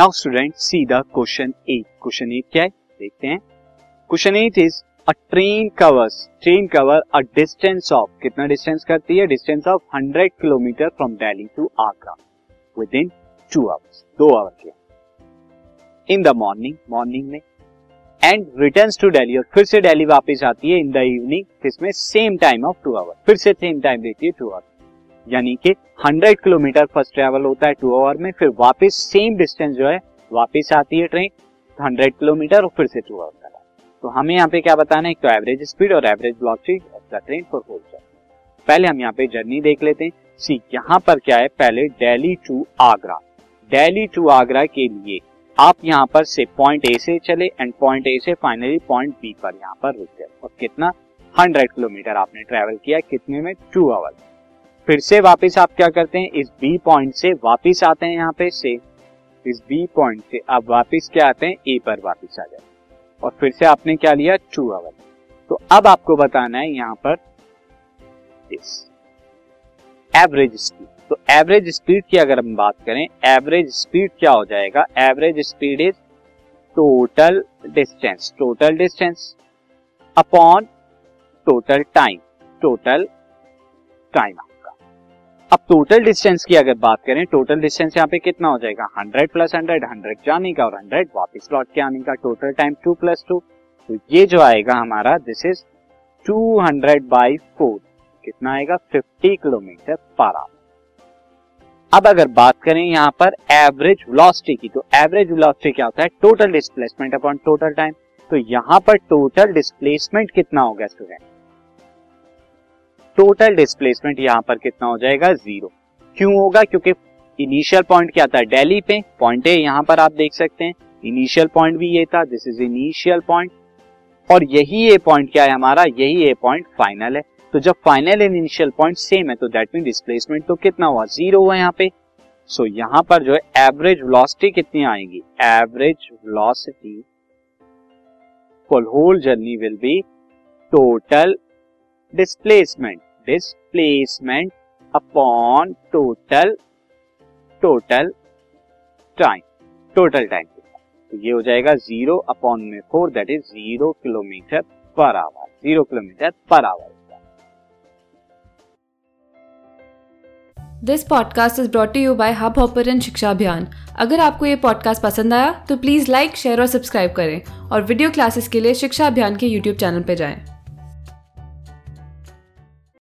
Now student see the question eight question eight क्या है? देखते हैं. Question eight is a train covers train cover a distance of कितना distance करती है? Distance of 100 kilometre from Delhi to Agra within two hours दो hour के. In the morning morning में. एंड रिटर्न टू डेली और फिर से डेली वापस आती है इन द इवनिंग इसमें same time of two hour फिर से सेम टाइम देती है टू आवर यानी कि 100 किलोमीटर फ़र्स्ट ट्रेवल होता है टू आवर में, फिर वापस सेम डिस्टेंस जो है, वापस आती है ट्रेन 100 किलोमीटर और फिर से टू आवर का तो हमें यहाँ पे क्या बताना है, एक तो एवरेज स्पीड और average block of the train for whole journey पहले हम यहाँ पे जर्नी देख लेते हैं। सी यहाँ पर क्या है, पहले डेली टू आगरा डेली टू आगरा के लिए आप यहाँ पर से पॉइंट ए से चले एंड पॉइंट ए से फाइनली पॉइंट बी पर यहाँ पर रुक गए। और कितना? हंड्रेड किलोमीटर आपने ट्रेवल किया कितने में? टू आवर फिर से वापस आप क्या करते हैं? इस बी पॉइंट से वापस आते हैं यहाँ पे, से। इस बी पॉइंट से आप वापस क्या आते हैं? ए पर वापस आ जाते और फिर से आपने क्या लिया? टू आवर तो अब आपको बताना है यहाँ पर इस एवरेज स्पीड तो एवरेज स्पीड की अगर हम बात करें एवरेज स्पीड क्या हो जाएगा? Average speed is total distance total distance upon total time total time अब टोटल डिस्टेंस की अगर बात करें टोटल डिस्टेंस यहाँ पे कितना हो जाएगा? 100 प्लस 100 100 जाने का और 100 वापस लौट के आने का टोटल टाइम 2 प्लस 2 तो ये जो आएगा हमारा this is 200 hundred by four कितना आएगा? 50 किलोमीटर पर आवर अब अगर बात करें यहाँ पर एवरेज वेलोसिटी की तो एवरेज वेलोसिटी क्या होता है? Total displacement upon total time तो यहाँ पर टोटल डिस्प्लेसमेंट कितना होगा स्टूडेंट टोटल डिस्प्लेसमेंट यहाँ पर कितना हो जाएगा? ज़ीरो। क्यों होगा? क्योंकि इनिशियल पॉइंट क्या था? डेली पे। पॉइंट ए यहाँ पर आप देख सकते हैं। इनिशियल पॉइंट भी ये था। दिस इज़ इनिशियल पॉइंट और यही ए पॉइंट क्या है हमारा? यही ए पॉइंट फाइनल है। तो जब final and initial point same है तो दैट मीन डिस्प्लेसमेंट तो कितना हुआ? ज़ीरो हुआ यहाँ पे। सो so, यहाँ पर जो है एवरेज वेलोसिटी कितनी आएगी? Average velocity for whole journey will be total displacement displacement upon total total time total time तो ये हो जाएगा ज़ीरो अपॉन में four that is zero kilometre per hour zero kilometre per hour this podcast is brought you by Hubhopper शिक्षा अभियान अगर आपको ये पॉडकास्ट पसंद आया तो प्लीज़ लाइक शेयर और सब्सक्राइब करें और वीडियो क्लासेस के लिए शिक्षा अभियान के यूट्यूब चैनल पर जाएँ।